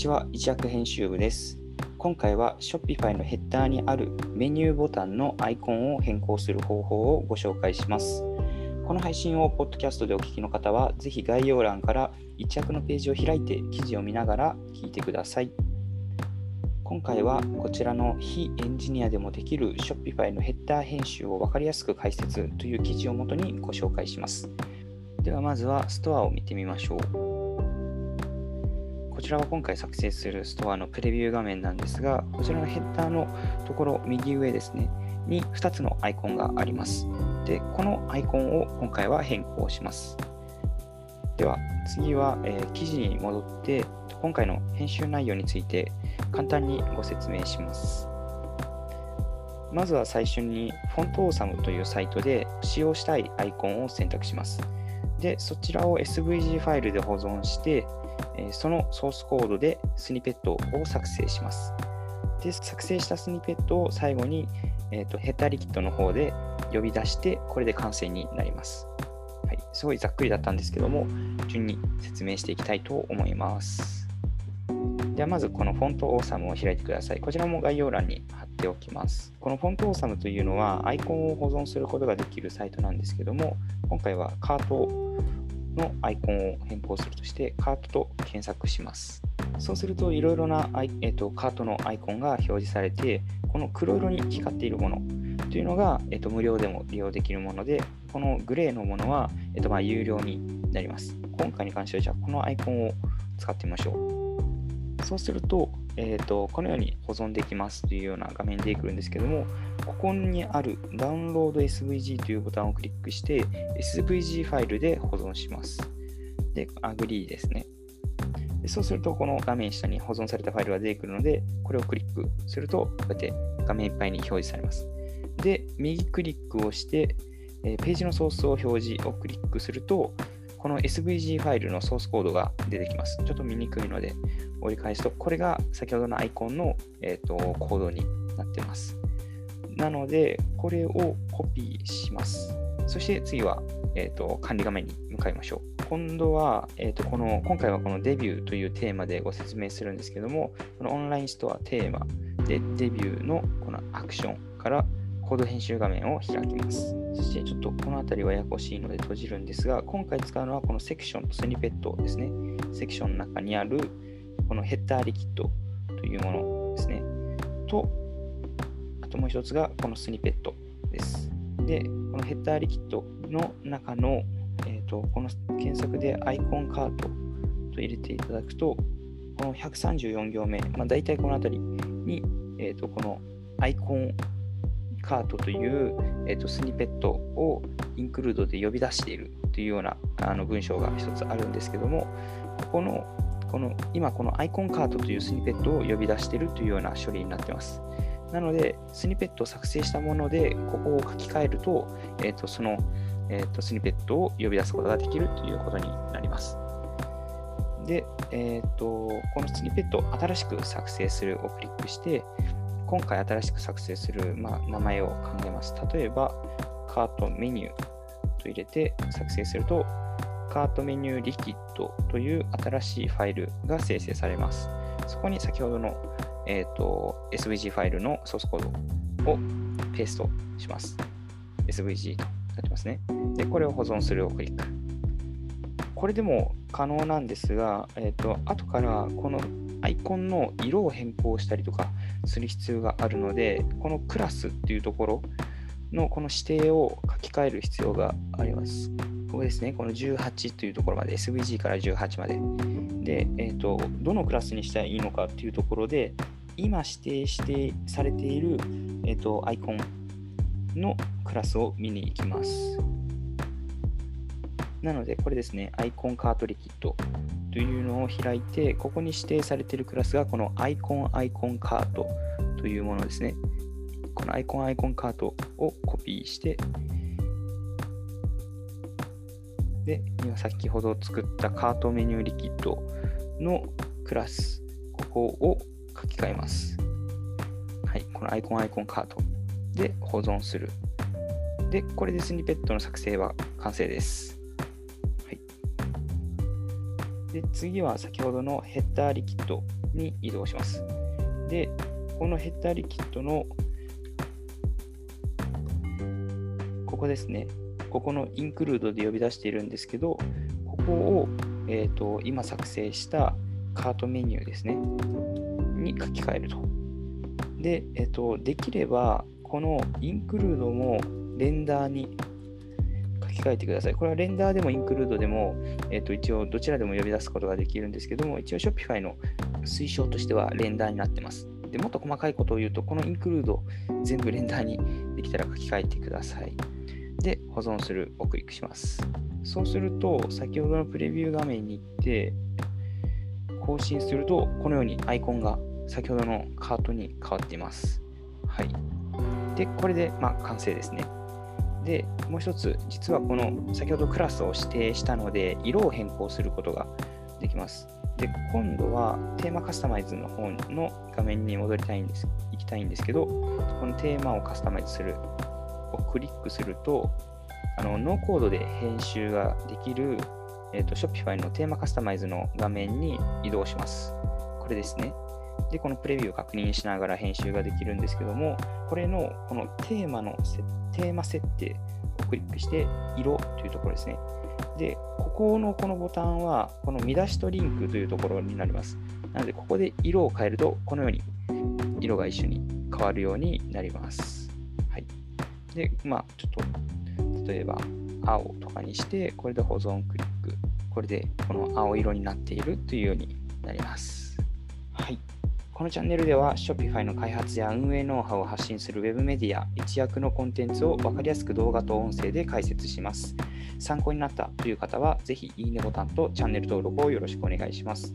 ちは、一躍編集部です。今回は Shopify のヘッダーにあるメニューボタンのアイコンを変更する方法をご紹介します。この配信をポッドキャストでお聞きの方は、ぜひ概要欄から一着のページを開いて記事を見ながら聞いてください。今回はこちらの非エンジニアでもできる Shopify のヘッダー編集を分かりやすく解説という記事をもとにご紹介します。ではまずはストアを見てみましょう。こちらは今回作成するストアのプレビュー画面なんですが、こちらのヘッダーのところ、右上ですね、に2つのアイコンがあります。で、このアイコンを今回は変更します。では、次は、えー、記事に戻って、今回の編集内容について簡単にご説明します。まずは最初に、フォントオーサムというサイトで使用したいアイコンを選択します。で、そちらを SVG ファイルで保存して、そのソースコードでスニペットを作成します。で、作成したスニペットを最後に、えーと、ヘッダーリキッドの方で呼び出して、これで完成になります。はい、すごいざっくりだったんですけども、順に説明していきたいと思います。ではまずこのフォントオーサムを開いてください。こちらも概要欄に貼っておきます。このフォントオーサムというのはアイコンを保存することができるサイトなんですけども、今回はカートのアイコンを変更するとして、カートと検索します。そうすると、いろいろなアイ、えーと、カートのアイコンが表示されて、この黒色に光っているものというのが、えーと、無料でも利用できるもので、このグレーのものは、えーとまあ、有料になります。今回に関しては、じゃあこのアイコンを使ってみましょう。そうすると、えーと、このように保存できますというような画面でくるんですけども、ここにあるダウンロード SVG というボタンをクリックして、SVG ファイルで保存します。で、アグリーですね。でそうすると、この画面下に保存されたファイルが出てくるので、これをクリックすると、こうやって画面いっぱいに表示されます。で、右クリックをして、えページのソースを表示をクリックすると、この SVG ファイルのソースコードが出てきます。ちょっと見にくいので折り返すと、これが先ほどのアイコンの、えーと、コードになっています。なので、これをコピーします。そして次は、えーと、管理画面に向かいましょう。今度は、えーとこの、今回はこのデビューというテーマでご説明するんですけども、このオンラインストアテーマでデビューのこのアクションからコード編集画面を開きます。そしてちょっとこの辺りはややこしいので閉じるんですが、今回使うのはこのセクションとスニペットですね。セクションの中にあるこのヘッダーリキッドというものですね。と、あともう一つがこのスニペットです。で、このヘッダーリキッドの中の、えーと、この検索でアイコンカートと入れていただくと、この134行目、まあ、大体この辺りに、えーとこのアイコンカートという、えーと、スニペットをインクルードで呼び出しているというようなあの文章が一つあるんですけども、ここのこの今このアイコンカートというスニペットを呼び出しているというような処理になっています。なので、スニペットを作成したもので、ここを書き換えると、えーと、その、えーと、スニペットを呼び出すことができるということになります。で、えーと、このスニペットを新しく作成するをクリックして、今回新しく作成する、まあ、名前を考えます。例えば、カートメニューと入れて作成すると、カートメニューリキッドという新しいファイルが生成されます。そこに先ほどの、えーと、SVG ファイルのソースコードをペーストします。SVG となってますね。で、これを保存するをクリック。これでも可能なんですが、えーと後からこのアイコンの色を変更したりとかする必要があるので、このクラスっていうところのこの指定を書き換える必要があります。ここですね、この18というところまで、SVG から18まで。で、えーと、どのクラスにしたらいいのかっていうところで、今指定してされている、えーとアイコンのクラスを見に行きます。なので、これですね、アイコンカートリキッドというのを開いて、ここに指定されているクラスがこのアイコンアイコンカートというものですね。この icon icon-cart をコピーして、で、今先ほど作った cart-menu.liquid のクラス、ここを書き換えます。はい、この icon icon-cart で保存する。で、これでスニペットの作成は完成です。で次は先ほどの header.liquidに移動します。で、このヘッダーリキッドのここですね。ここのインクルードで呼び出しているんですけど、ここを、えーと、今作成したカートメニューですね。に書き換えると。で、えーと、できれば、このインクルードもレンダーにき換えてください。これはレンダーでもインクルードでも、えーと、一応どちらでも呼び出すことができるんですけども、一応 Shopify の推奨としてはレンダーになってます。でもっと細かいことを言うと、このインクルード全部レンダーにできたら書き換えてください。で、保存するをクリックします。そうすると、先ほどのプレビュー画面に行って、更新すると、このようにアイコンが先ほどのカートに変わっています。はい。で、これで、まあ、完成ですね。で、もう一つ、実はこの先ほどクラスを指定したので、色を変更することができます。で、今度はテーマカスタマイズの方の画面に戻りたいんです、行きたいんですけど、このテーマをカスタマイズするをクリックすると、あのノーコードで編集ができる、えーと、Shopify のテーマカスタマイズの画面に移動します。これですね。で、このプレビューを確認しながら編集ができるんですけども、これのこのテーマのテーマ設定をクリックして、色というところですね。で、ここのこのボタンは、この見出しとリンクというところになります。なので、ここで色を変えると、このように色が一緒に変わるようになります。はいで、まあ、ちょっと、例えば、青とかにして、これで保存クリック。これで、この青色になっているというようになります。はい。このチャンネルでは Shopify の開発や運営ノウハウを発信する Web メディア一役のコンテンツを分かりやすく動画と音声で解説します。参考になったという方は、ぜひいいねボタンとチャンネル登録をよろしくお願いします。